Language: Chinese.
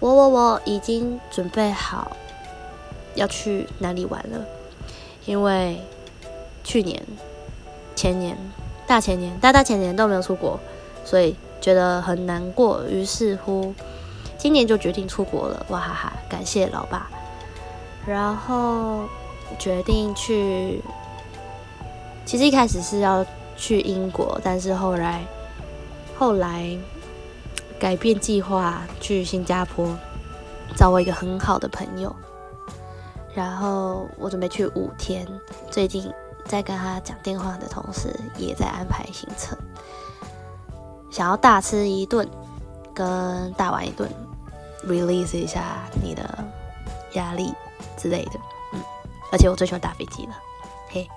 我我我已经准备好要去哪里玩了，因为去年、前年、大前年、大大前年都没有出国，所以觉得很难过。于是乎，今年就决定出国了，哇哈哈！感谢老爸。然后决定去，其实一开始是要去英国，但是后来后来改变计划去新加坡，找我一个很好的朋友。然后我准备去五天，最近在跟他讲电话的同时，也在安排行程，想要大吃一顿，跟大玩一顿，release 一下你的压力。之类的，嗯，而且我最喜欢打飞机了。嘿